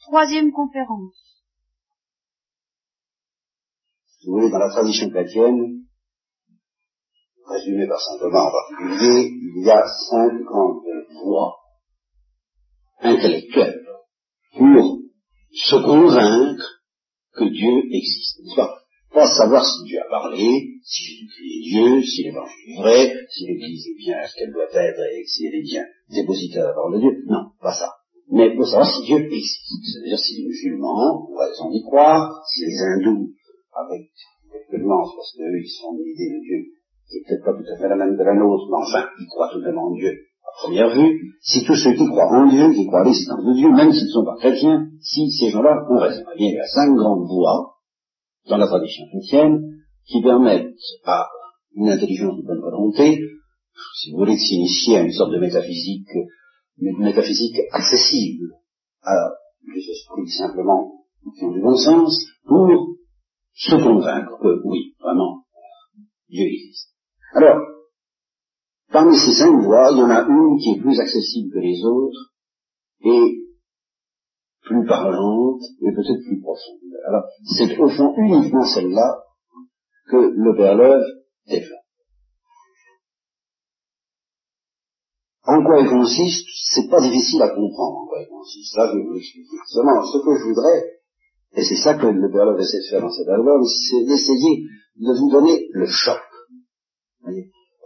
Troisième conférence. Vous voyez, dans la tradition chrétienne, résumée par saint Thomas en particulier, il y a cinq grandes voies intellectuelles pour se convaincre que Dieu existe. Pas, savoir si Dieu a parlé, si Jésus-Christ est Dieu, si l'évangile est vrai, si l'Église est bien ce qu'elle doit être et si elle est bien dépositaire de la parole de Dieu? Non, pas ça. Mais pour savoir si Dieu existe. C'est-à-dire si les musulmans ont raison d'y croire, si les hindous, avec quelques nuances, parce qu'eux, ils sont une idée de Dieu qui est peut-être pas tout à fait la même que la nôtre, mais enfin, ils croient tout de même en Dieu à première vue, si tous ceux qui croient en Dieu, qui croient à l'existence de Dieu, même s'ils ne sont pas chrétiens, si ces gens-là ont raison. Eh bien, il y a cinq grandes voies dans la tradition chrétienne qui permettent à une intelligence de bonne volonté, si vous voulez, de s'initier à une sorte de métaphysique, une métaphysique accessible à des esprits simplement qui ont du bon sens, pour se convaincre que oui, vraiment, Dieu existe. Alors, Parmi ces cinq voies, il y en a une qui est plus accessible que les autres et plus parlante mais peut-être plus profonde. Alors, c'est au fond uniquement celle-là que le Berleuve développe. En consiste, c'est pas difficile à comprendre en. Là, je vais vous l'expliquer. Seulement, ce que je voudrais, et c'est ça que le Berleuve essaie de faire dans cet album, c'est d'essayer de vous donner le choc.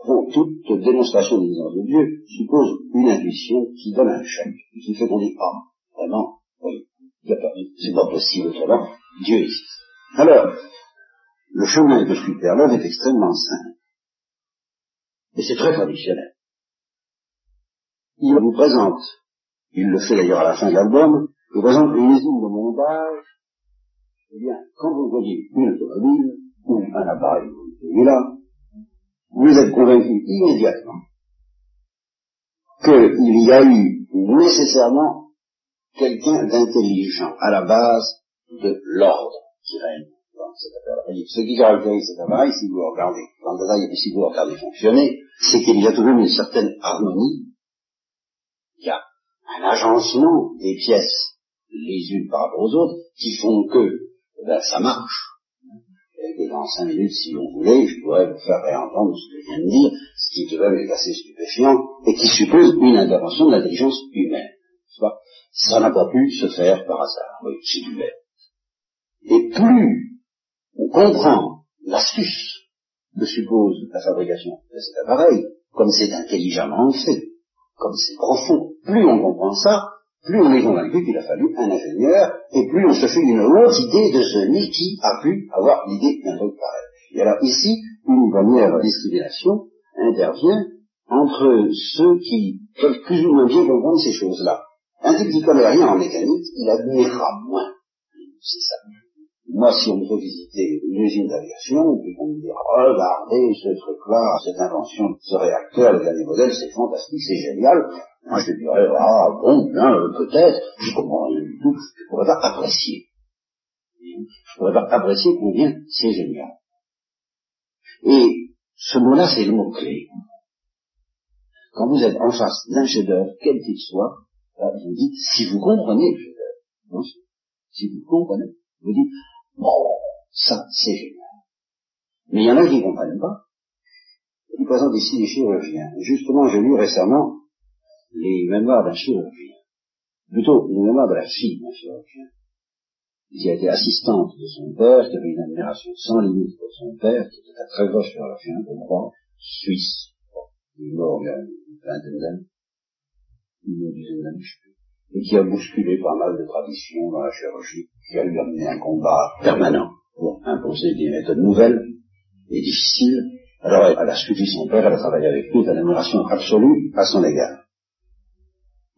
Bon, toute démonstration de l'existence de Dieu suppose une intuition qui donne un chèque, qui fait qu'on dit, ah, vraiment, oui, c'est pas possible autrement, Dieu existe. Alors, le chemin suit Père est extrêmement simple. Et c'est très traditionnel. Il vous présente, il le fait d'ailleurs à la fin de l'album, il vous présente une usine de montage. Eh bien, quand vous voyez une automobile, ou un appareil, est là, vous êtes convaincu immédiatement qu'il y a eu nécessairement quelqu'un d'intelligent à la base de l'ordre qui règne dans cet appareil. Ce qui caractérise cet appareil, si vous regardez dans le détail et si vous regardez fonctionner, c'est qu'il y a tout de même une certaine harmonie. Il y a un agencement des pièces les unes par rapport aux autres qui font que eh ben, ça marche et dans cinq minutes, si on voulait, je pourrais vous faire réentendre ce que je viens de dire, ce qui de même est assez stupéfiant, et qui suppose une intervention de l'intelligence humaine. Ça n'a pas pu se faire par hasard. Oui, c'est du bête. Et plus on comprend l'astuce que suppose la fabrication de cet appareil, comme c'est intelligemment fait, comme c'est profond, plus on comprend ça, plus on est convaincu qu'il a fallu un ingénieur, et plus on se fait une haute idée de celui qui a pu avoir l'idée d'un truc pareil. Et alors ici, une première discrimination intervient entre ceux qui peuvent plus ou moins bien comprendre ces choses-là. Un type qui connaît rien en mécanique, il admirera moins. C'est ça. Moi, si on me une usine d'aviation, puis qu'on me dit, regardez ce truc-là, cette invention, ce réacteur, le dernier modèle, c'est fantastique, c'est génial, moi, je dirais, ah, bon, euh, peut-être, je comprends rien du tout, je pourrais pas apprécier. Je pourrais pas apprécier combien c'est génial. Et ce mot-là, c'est le mot-clé. Quand vous êtes en face d'un chef-d'œuvre, quel qu'il soit, vous dites, si vous comprenez le chef-d'œuvre, si vous comprenez, vous dites, bon, ça, c'est génial. Mais il y en a qui ne comprennent pas. Ils présentent ici les chirurgiens. Justement, j'ai lu récemment les mémoires d'un chirurgien, plutôt les mémoires de la fille d'un chirurgien, qui a été assistante de son père, qui avait une admiration sans limite pour son père, qui était un très grand chirurgien, je crois, suisse, il est mort il y a une vingtaine d'années, une dizaine d'années, je sais plus, et qui a bousculé pas mal de traditions dans la chirurgie, qui a lui amené un combat permanent pour imposer des méthodes nouvelles et difficiles. Alors, elle a suivi son père, elle a travaillé avec lui, une admiration absolue à son égard.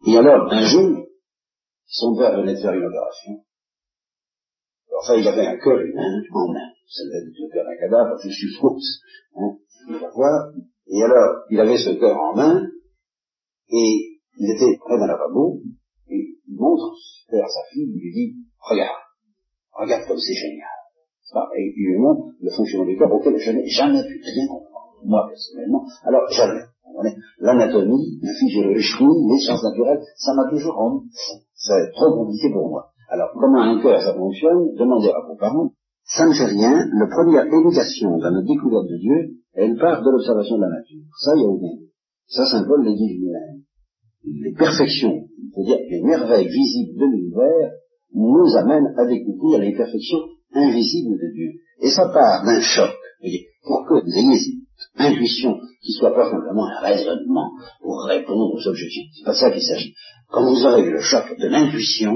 Et alors, un jour, son père venait de faire une opération. Enfin, il avait un cœur humain en main. Ça devait être le cœur d'un cadavre, je suppose. Hein, voir. Et alors, il avait ce cœur en main, et il était près d'un lavabo, il montre à sa fille, il lui dit, regarde, regarde comme c'est génial. Et il lui montre le fonctionnement du cœur auquel je n'ai jamais pu rien comprendre, moi personnellement. Alors, jamais. L'anatomie, la physiologie, les sciences naturelles, ça m'a toujours rendu C'est trop compliqué pour moi. Alors, comment un cœur, ça fonctionne Demandez à vos parents. Ça ne fait rien. La première éducation dans notre découverte de Dieu, elle part de l'observation de la nature. Ça, il y a aucun Ça, Saint Paul le. Les perfections, c'est-à-dire les merveilles visibles de l'univers, nous amènent à découvrir les perfections invisibles de Dieu. Et ça part d'un choc. Pour que vous ayez cette intuition qui soit pas simplement un raisonnement pour répondre aux objectifs? C'est pas ça qu'il s'agit. Quand vous aurez le choc de l'intuition,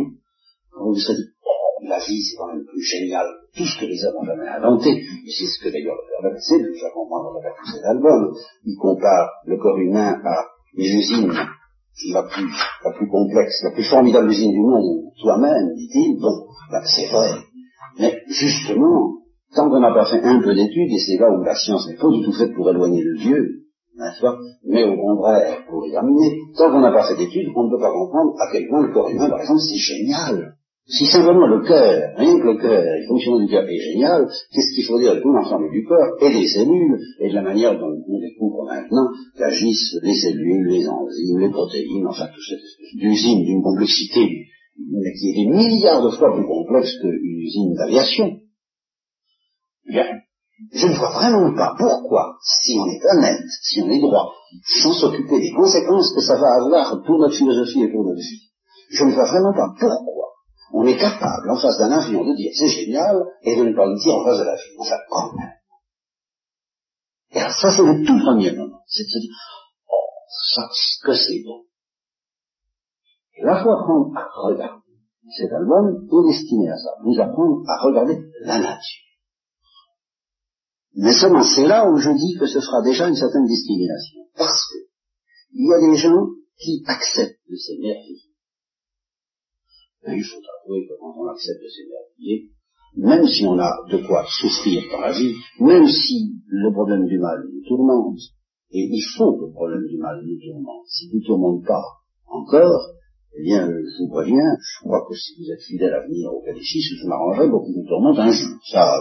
quand vous vous serez dit, oh, la vie c'est quand même plus génial que tout ce que les hommes ont jamais inventé, c'est ce que d'ailleurs le Père nous fait comprendre dans tous ses albums, il compare le corps humain à une usine la plus, la plus complexe, la plus formidable usine du monde, toi-même, dit-il, bon, ben, c'est vrai. Mais justement, tant qu'on n'a pas fait un peu d'études, et c'est là où la science n'est pas du tout faite pour éloigner le Dieu, n'est-ce pas, mais au contraire pour y amener, tant qu'on n'a pas fait d'études, on ne peut pas comprendre à quel point le corps humain, par exemple, c'est génial. Si simplement le cœur, rien que le cœur, le fonctionnement du cœur est génial, qu'est-ce qu'il faut dire de tout l'ensemble du corps et des cellules et de la manière dont on découvre maintenant qu'agissent les cellules, les enzymes, les protéines, enfin toute cette d'usine d'une complexité qui est des milliards de fois plus complexe qu'une usine d'aviation. Je ne vois vraiment pas pourquoi, si on est honnête, si on est droit, sans s'occuper des conséquences que ça va avoir pour notre philosophie et pour notre vie, je ne vois vraiment pas pourquoi on est capable, en face d'un avion, de dire c'est génial, et de ne pas le dire en face de l'avion. Enfin, quand même. Et alors, ça, c'est le tout premier moment. C'est de se dire, oh, ça, que c'est bon. Et la fois qu'on à regarder cet album est destiné à ça, nous apprendre à regarder la nature. Mais seulement c'est là où je dis que ce sera déjà une certaine discrimination. Parce que il y a des gens qui acceptent de s'émerveiller il faut avouer que quand on accepte de s'émerveiller, même si on a de quoi souffrir dans la vie, même si le problème du mal nous tourmente, et il faut que le problème du mal nous tourmente, s'il ne nous tourmente pas encore, eh bien, je vous préviens, je crois que si vous êtes fidèle à venir au catéchisme, je m'arrangerai pour qu'il nous tourmente un jour. Ça,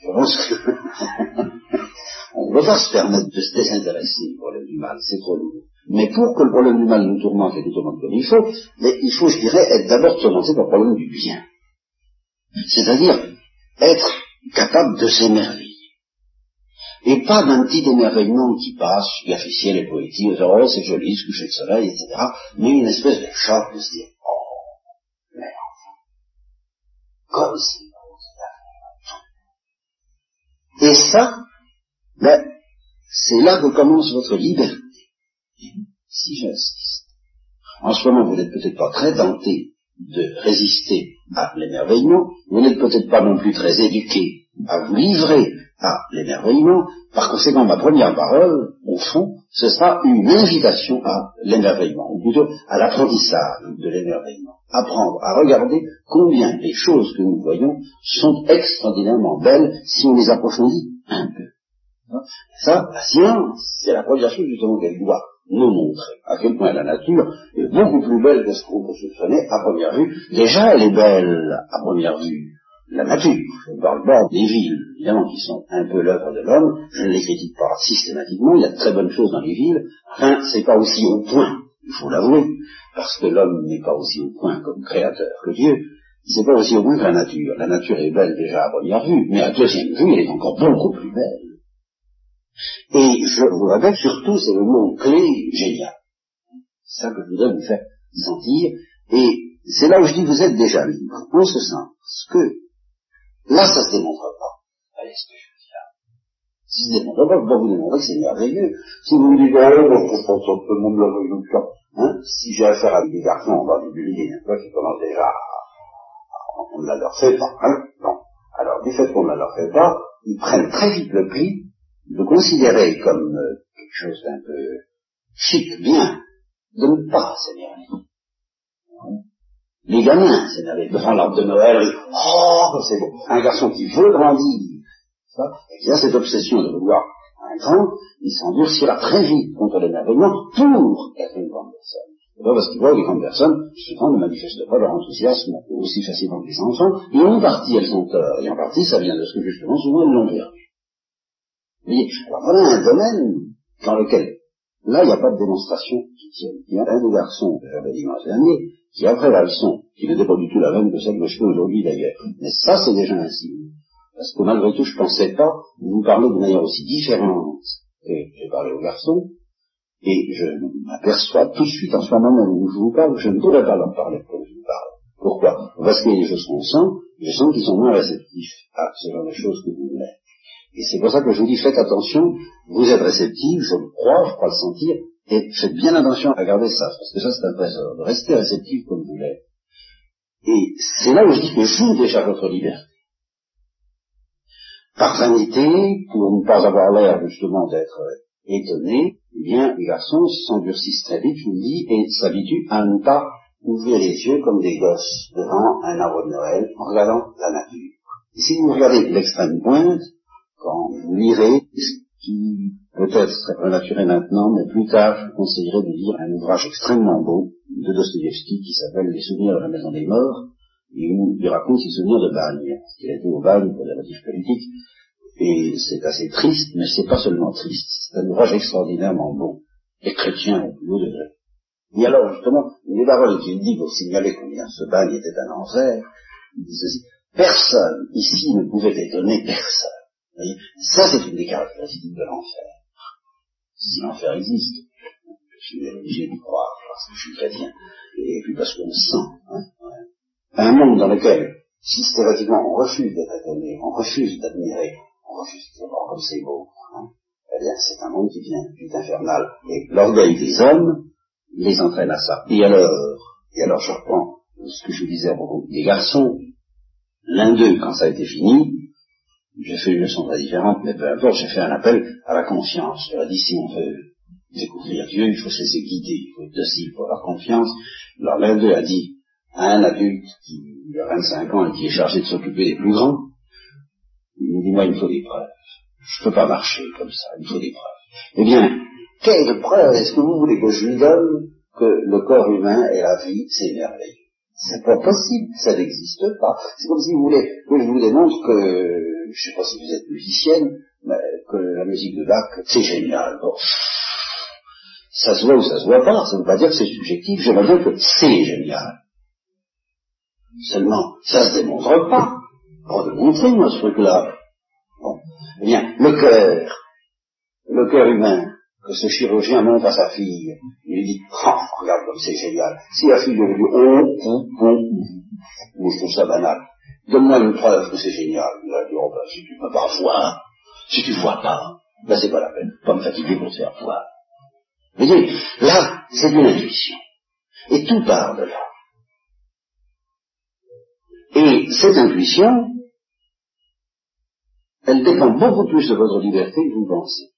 je pense que on ne peut pas se permettre de se désintéresser du problème du mal, c'est trop lourd. Mais pour que le problème du mal nous tourmente et nous tourmente comme il faut, mais il faut, je dirais, être d'abord tourmenté par le problème du bien. C'est-à-dire être capable de s'émerveiller. Et pas d'un petit émerveillement qui passe, superficiel et poétique, oh c'est joli, ce coucher de soleil, etc. Mais une espèce de choc de se dire, oh, mais enfin, comme c'est beau, Et ça, ben, c'est là que commence votre liberté si j'insiste. En ce moment, vous n'êtes peut-être pas très tenté de résister à l'émerveillement, vous n'êtes peut-être pas non plus très éduqué à vous livrer à l'émerveillement, par conséquent, ma première parole, au fond, ce sera une invitation à l'émerveillement, ou plutôt à l'apprentissage de l'émerveillement. Apprendre à regarder combien les choses que nous voyons sont extraordinairement belles si on les approfondit un peu. Ça, la science, c'est la première chose justement qu'elle doit nous montrer à quel point la nature est beaucoup plus belle que ce qu'on peut soupçonner à première vue. Déjà, elle est belle à première vue, la nature. Je ne parle pas des villes, évidemment, qui sont un peu l'œuvre de l'homme. Je ne les critique pas systématiquement. Il y a de très bonnes choses dans les villes. Enfin, c'est pas aussi au point, il faut l'avouer, parce que l'homme n'est pas aussi au point comme créateur que Dieu. C'est pas aussi au point que la nature. La nature est belle déjà à première vue, mais à deuxième vue, elle est encore beaucoup plus belle. Et je vous rappelle, surtout, c'est le mot clé génial. C'est ça que je voudrais vous faire sentir. Et c'est là où je dis, vous êtes déjà libre. En ce sens que, là, ça se démontre pas. Allez, ce que je veux dire. Si ça se démontre pas, je peux vous démontrer que c'est merveilleux. Si vous me dites, oh, je pense que tout le monde vu tout hein, si j'ai affaire avec des garçons, on va publier, hein, qui commencent déjà on ne la leur fait pas, hein, non. Alors, du fait qu'on ne la leur fait pas, ils prennent très vite le prix de considérer comme euh, quelque chose d'un peu chic, bien, de ne pas s'énerver. Les gamins s'énerver devant l'arbre de Noël, oh, c'est beau. Un garçon qui veut grandir, et qui a cette obsession de vouloir un grand, il s'endurcira très vite contre l'énervement pour être une grande personne. C'est pas parce qu'il voit que les grandes personnes, souvent, ne manifestent pas leur enthousiasme aussi facilement que les enfants, et en partie elles sont tort, et en partie ça vient de ce que justement souvent elles l'ont perdu Alors voilà un domaine dans lequel, là, il n'y a pas de démonstration qui tienne. Il y a un des garçons que j'avais dimanche dernier, qui après la leçon qui n'était pas du tout la même que celle que je fais aujourd'hui d'ailleurs. Mais ça, c'est déjà un signe. Parce que malgré tout, je ne pensais pas vous parler de manière aussi différente que j'ai parlé aux garçons, et je m'aperçois tout de suite en ce moment où je vous parle, je ne devrais pas leur parler comme je vous parle. Pourquoi? Parce qu'il y a des choses qu'on sent, je sens qu'ils sont moins réceptifs à ce genre de choses que vous voulez. Et c'est pour ça que je vous dis, faites attention, vous êtes réceptifs, je le crois, je crois le sentir, et faites bien attention à garder ça, parce que ça c'est un trésor, de rester réceptif comme vous l'êtes. Et c'est là où je dis que joue déjà votre liberté. Par vanité, pour ne pas avoir l'air justement d'être étonné, eh bien, les garçons s'endurcissent très vite, je vous dis, et s'habituent à ne pas ouvrir les yeux comme des gosses devant un arbre de Noël en regardant la nature. Et si vous regardez l'extrême pointe, vous lirez ce qui peut-être serait prématuré maintenant, mais plus tard, je vous conseillerais de lire un ouvrage extrêmement beau de Dostoevsky qui s'appelle Les souvenirs de la maison des morts, et où il raconte ses souvenirs de bagne, parce qu'il a été au bagne pour des motifs politiques, et c'est assez triste, mais c'est pas seulement triste, c'est un ouvrage extraordinairement bon, et chrétien au plus haut degré. Et alors, justement, les paroles qu'il dit pour signaler combien ce bagne était un enfer, il dit ceci, personne ici ne pouvait étonner personne. Ça, c'est une des caractéristiques de l'enfer. Si l'enfer existe, je suis obligé d'y croire parce que je suis chrétien, et puis parce qu'on sent. Hein, Un monde dans lequel, systématiquement, on refuse d'être étonné, on refuse d'admirer, on refuse de voir comme c'est beau, hein, eh bien, c'est un monde qui vient du infernal. Et l'orgueil des hommes les entraîne à ça. Et alors, et alors je reprends ce que je disais à propos des garçons. L'un d'eux, quand ça a été fini, j'ai fait une leçon très différente, mais peu importe, j'ai fait un appel à la conscience. Je dit, si on veut découvrir Dieu, il faut se laisser guider, il faut être docile pour avoir confiance. Alors l'un d'eux a dit à un adulte qui a 25 ans et qui est chargé de s'occuper des plus grands, il me dit, moi, il me faut des preuves. Je ne peux pas marcher comme ça, il me faut des preuves. Eh bien, quelle preuve est-ce que vous voulez que je lui donne que le corps humain et la vie, c'est merveilleux? C'est pas possible, ça n'existe pas. C'est comme si vous voulez que je vous démontre que je sais pas si vous êtes musicienne, mais que la musique de Bach, c'est génial. Bon. Ça se voit ou ça se voit pas, ça ne veut pas dire que c'est subjectif, j'aimerais dire que c'est génial. Seulement, ça se démontre pas. Pas de montrer, ce truc-là. Bon. Eh bien, le cœur, le cœur humain, que ce chirurgien montre à sa fille, il lui dit, oh, regarde comme c'est génial. Si la fille lui dit, oh, oh, oh, moi je trouve ça banal. Donne-moi une preuve que c'est génial. Il a dit, oh ben, si tu peux pas voir, si tu vois pas, ben c'est pas la peine, pas me fatiguer pour te faire voir. Là, c'est une intuition. Et tout part de là. Et cette intuition, elle dépend beaucoup plus de votre liberté que vous pensez.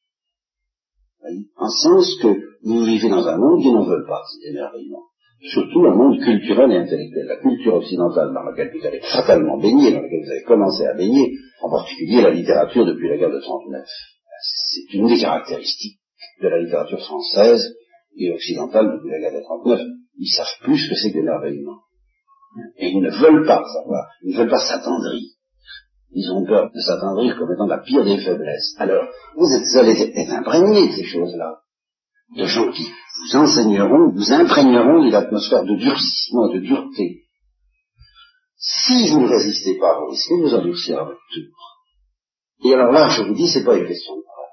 En sens que vous vivez dans un monde qui n'en veut pas cet émerveillement surtout un monde culturel et intellectuel. La culture occidentale dans laquelle vous avez fatalement baigné, dans laquelle vous avez commencé à baigner, en particulier la littérature depuis la guerre de 39. C'est une des caractéristiques de la littérature française et occidentale depuis la guerre de 39. Ils savent plus ce que c'est que l'émerveillement. Et ils ne veulent pas savoir, ils ne veulent pas s'attendrir. Ils ont peur de s'attendrir comme étant la pire des faiblesses. Alors, vous êtes allés être imprégnés de ces choses-là. De gens qui vous enseigneront, vous imprégneront d'une atmosphère de durcissement, de dureté. Si vous ne résistez pas, vous risquez de vous endurcir à votre tour. Et alors là, je vous dis, c'est pas une question de preuve.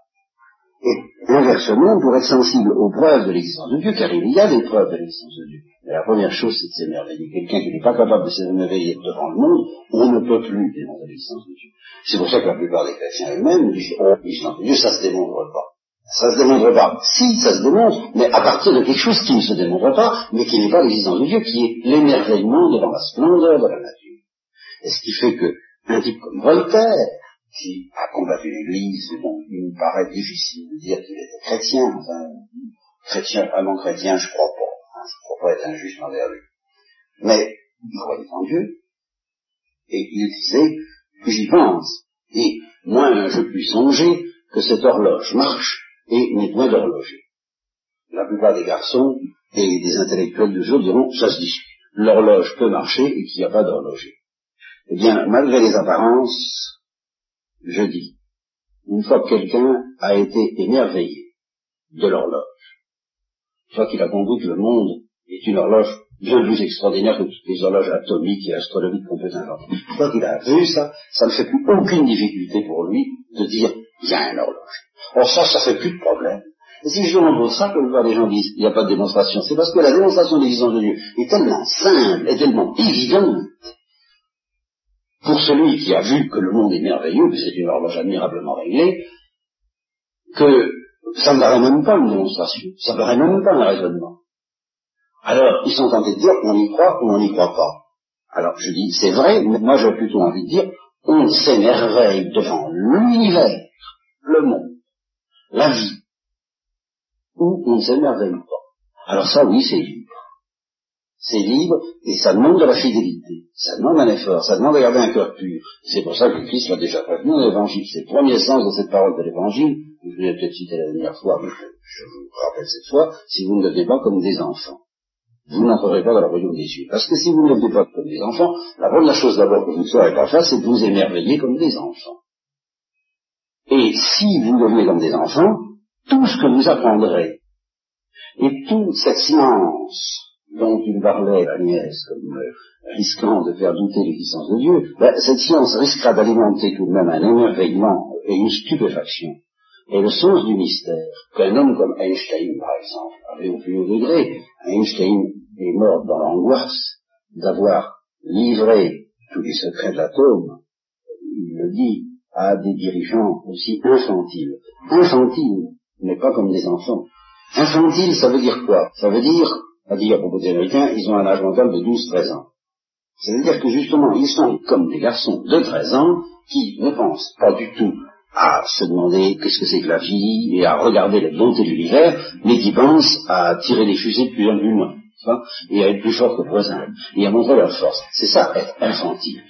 Et inversement, pour être sensible aux preuves de l'existence de Dieu, car il y a des preuves de l'existence de Dieu. Mais la première chose, c'est de s'émerveiller. Quelqu'un qui n'est pas capable de s'émerveiller devant le monde, on ne peut plus démontrer l'existence de Dieu. C'est pour ça que la plupart des chrétiens eux-mêmes disent, oh, l'existence de Dieu, ça se démontre pas. Ça se démontre pas. Si, ça se démontre, mais à partir de quelque chose qui ne se démontre pas, mais qui n'est pas l'existence de Dieu, qui est l'émerveillement devant la splendeur de la nature. Et ce qui fait que un type comme Voltaire, qui a combattu l'Église, bon, il me paraît difficile de dire qu'il était chrétien, enfin, chrétien, vraiment chrétien, je crois pas. Hein, je crois pas être injuste envers lui. Mais il croyait en Dieu, et il disait, j'y pense, et moins je puis songer que cette horloge marche, et point d'horloger. La plupart des garçons et des intellectuels du jour diront, ça se discute. L'horloge peut marcher et qu'il n'y a pas d'horloger. Eh bien, malgré les apparences, je dis, une fois que quelqu'un a été émerveillé de l'horloge, une fois qu'il a compris que le monde est une horloge bien plus extraordinaire que toutes les horloges atomiques et astronomiques qu'on peut inventer. Quoi qu'il a vu ça, ça ne fait plus aucune difficulté pour lui de dire, il y a un horloge. Or ça, ça fait plus de problème. Et si je demande ça, que les gens disent, il n'y a pas de démonstration, c'est parce que la démonstration de l'existence de Dieu est tellement simple, est tellement évidente, pour celui qui a vu que le monde est merveilleux, que c'est une horloge admirablement réglée, que ça ne paraît même pas une démonstration, ça ne paraît même pas un raisonnement. Alors, ils sont tentés de dire on y croit ou on n'y croit pas. Alors, je dis, c'est vrai, mais moi j'ai plutôt envie de dire, on s'émerveille devant l'univers, le monde, la vie, ou on ne s'émerveille pas. Alors ça, oui, c'est libre. C'est libre et ça demande de la fidélité, ça demande un effort, ça demande de garder un cœur pur. C'est pour ça que Christ l'a déjà prévenu dans l'évangile. C'est le premier sens de cette parole de l'évangile, je vous l'ai peut-être cité la dernière fois, mais je, vous rappelle cette fois, si vous ne devenez pas comme des enfants vous n'entrerez pas dans la royaume des cieux. Parce que si vous ne devenez pas comme des enfants, la première chose d'abord que vous ne saurez pas faire, c'est de vous émerveiller comme des enfants. Et si vous devenez comme des enfants, tout ce que vous apprendrez, et toute cette science dont il parlait Agnès comme euh, risquant de faire douter l'existence de Dieu, ben, cette science risquera d'alimenter tout de même un émerveillement et une stupéfaction et le sens du mystère qu'un homme comme Einstein, par exemple, avait au plus haut degré. Einstein est mort dans l'angoisse d'avoir livré tous les secrets de l'atome, il le dit, à des dirigeants aussi infantiles. Infantiles, mais pas comme des enfants. Infantile, ça veut dire quoi? Ça veut dire, à dire à propos des Américains, ils ont un âge mental de 12-13 ans. C'est-à-dire que justement, ils sont comme des garçons de 13 ans qui ne pensent pas du tout à se demander qu'est-ce que c'est que la vie et à regarder les bontés de l'univers, mais qui pensent à tirer des fusées de plus en plus loin, et à être plus fort que voisin, et à montrer leur force. C'est ça, être infantile.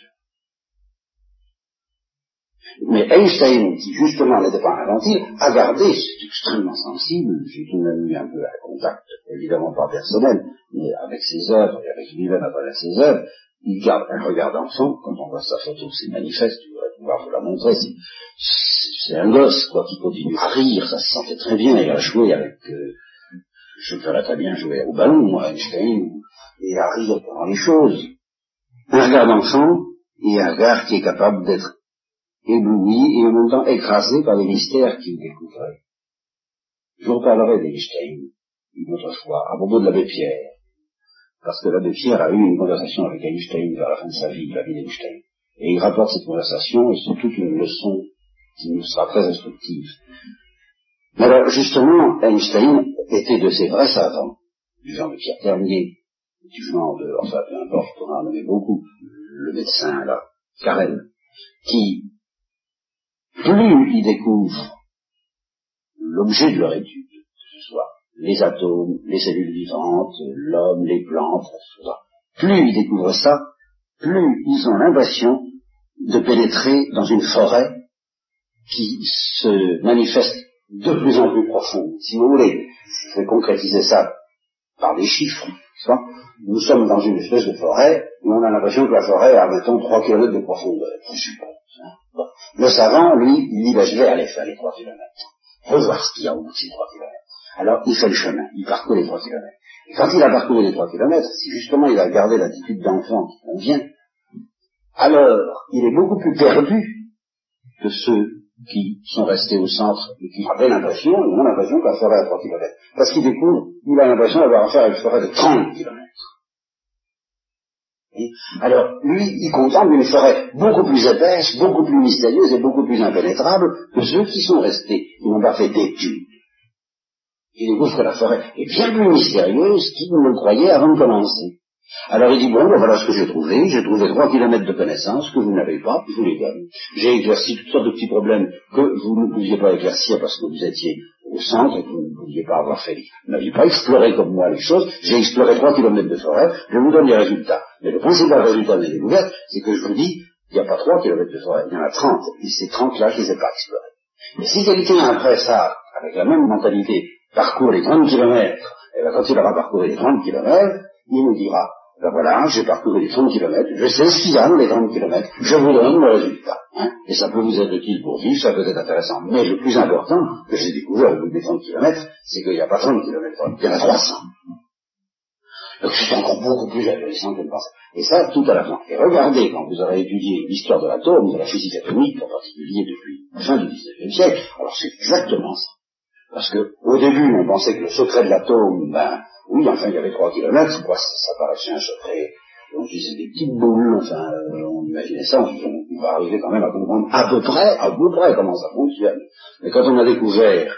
Mais Einstein, qui justement n'était pas infantile, a gardé, c'est extrêmement sensible, j'ai tout de même eu un peu un contact, évidemment pas personnel, mais avec ses œuvres et avec lui-même à travers ses œuvres, il garde un regard d'enfant, quand on voit sa photo, c'est manifeste, tu voudrais pouvoir vous la montrer, c'est un gosse, quoi, qui continue à rire, ça se sentait très bien, et à jouer avec, euh, je ferais très bien jouer au ballon, moi, Einstein, et à rire pendant les choses. Un regard d'enfant, et un regard qui est capable d'être ébloui et en même temps écrasé par les mystères qu'il découvrait. Je vous parlerai d'Einstein une autre fois, à propos de l'abbé Pierre, parce que l'abbé Pierre a eu une conversation avec Einstein vers la fin de sa vie, la vie d'Einstein. Et il rapporte cette conversation, et c'est toute une leçon qui nous sera très instructive. Mais alors, justement, Einstein était de ces vrais savants, du genre de Pierre Ternier, du genre de, enfin, peu importe, on en avait beaucoup, le médecin, là, Karen, qui, plus il découvre l'objet de leur étude, que ce soit les atomes, les cellules vivantes, l'homme, les plantes, plus ils découvrent ça, plus ils ont l'impression de pénétrer dans une forêt qui se manifeste de plus en plus profonde. Si vous voulez, je vais concrétiser ça par des chiffres. Nous sommes dans une espèce de forêt où on a l'impression que la forêt a, mettons, 3 km de profondeur. Le savant, lui, il dit, je vais aller faire les 3 km. Revoir ce qu'il y a au bout de ces 3 km. Alors, il fait le chemin, il parcourt les 3 km. Et quand il a parcouru les 3 km, si justement il a gardé l'attitude d'enfant qui convient, alors il est beaucoup plus perdu que ceux qui sont restés au centre et qui avaient l'impression, ils ont l'impression que la forêt à 3 km. Parce qu'il découvre, il a l'impression d'avoir affaire à une forêt de 30 km. Alors, lui, il contemple une forêt beaucoup plus épaisse, beaucoup plus mystérieuse et beaucoup plus impénétrable que ceux qui sont restés, qui n'ont pas fait d'études. Il découvre que la forêt est bien plus mystérieuse qu'il ne le croyait avant de commencer. Alors il dit, bon, ben voilà ce que j'ai trouvé, j'ai trouvé trois kilomètres de connaissances que vous n'avez pas, je vous les donne. J'ai éclairci toutes sortes de petits problèmes que vous ne pouviez pas éclaircir parce que vous étiez au centre et que vous pas. Vous n'aviez pas exploré comme moi les choses, j'ai exploré trois kilomètres de forêt, je vous donne les résultats. Mais le principal résultat des découvertes, c'est que je vous dis, il n'y a pas trois kilomètres de forêt, il y en a trente, et ces trente là, je ne les ai pas explorés. Mais si quelqu'un après ça, avec la même mentalité, parcourt les 30 kilomètres, et bien quand il aura parcouru les 30 kilomètres, il nous dira, ben voilà, j'ai parcouru les 30 kilomètres, je sais ce qu'il y a dans les 30 kilomètres, je vous donne le résultat. Hein. et ça peut vous être utile pour vivre, ça peut être intéressant. Mais le plus important que j'ai découvert au bout des 30 kilomètres, c'est qu'il n'y a pas 30 kilomètres, il y en a 300. Donc c'est encore beaucoup plus intéressant que le pensée. Et ça, tout à la fin. Et regardez, quand vous aurez étudié l'histoire de l'atome, de la physique atomique, en particulier depuis la fin du XIXe siècle, alors c'est exactement ça. Parce que au début, on pensait que le secret de l'atome, ben, oui, enfin, il y avait trois kilomètres, quoi, ça, paraissait un secret. On disait des petites boules, enfin, euh, on imaginait ça, on, on va arriver quand même à comprendre à peu près, à peu près comment ça fonctionne. Mais quand on a découvert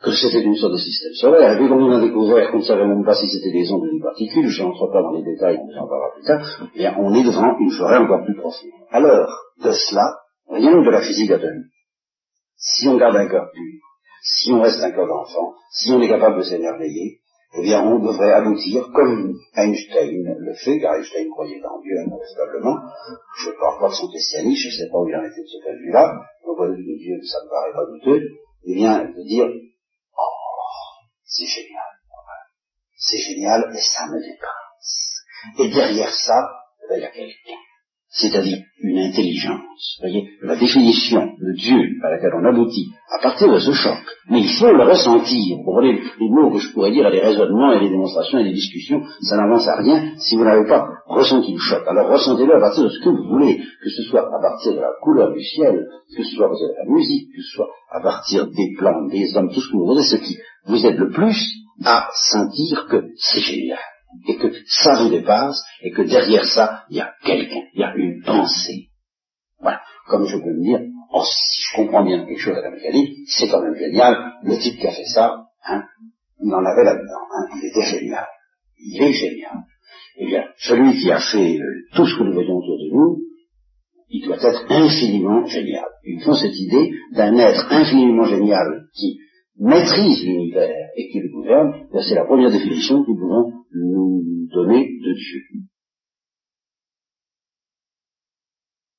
que c'était une sorte de système solaire, et puis quand on a découvert qu'on ne savait même pas si c'était des ondes ou des particules, je n'entre pas dans les détails, on en parlera plus tard, eh bien on est devant une forêt encore plus profonde. Alors, de cela, rien de la physique atomique. Si on garde un cœur pur, si on reste un cœur d'enfant, si on est capable de s'émerveiller, eh bien on devrait aboutir, comme Einstein le fait, car Einstein croyait en Dieu incontestablement, je ne parle pas de son christianisme, je ne sais pas où il en était de ce point de vue-là, au point de vue de Dieu, ça me paraît pas douteux, eh bien, de dire, c'est génial. C'est génial et ça me dépasse. Et derrière ça, eh ben, il y a quelqu'un. C'est-à-dire une intelligence. Vous voyez, la définition de Dieu à laquelle on aboutit à partir de ce choc. Mais il faut le ressentir. Vous comprenez les mots que je pourrais dire à des raisonnements et des démonstrations et des discussions, ça n'avance à rien si vous n'avez pas ressenti le choc. Alors ressentez-le à partir de ce que vous voulez, que ce soit à partir de la couleur du ciel, que ce soit à partir de la musique, que ce soit à partir des plantes, des hommes, tout ce que vous voulez, ce qui vous êtes le plus à sentir que c'est génial, et que ça vous dépasse, et que derrière ça, il y a quelqu'un, il y a une pensée. Voilà. Comme je peux me dire, oh, si je comprends bien quelque chose à la mécanique, c'est quand même génial, le type qui a fait ça, hein, il en avait là-dedans, hein, il était génial. Il est génial. Eh bien, celui qui a fait euh, tout ce que nous voyons autour de nous, il doit être infiniment génial. Il faut cette idée d'un être infiniment génial qui maîtrise l'univers et qui le gouverne, c'est la première définition que nous pouvons nous donner de Dieu.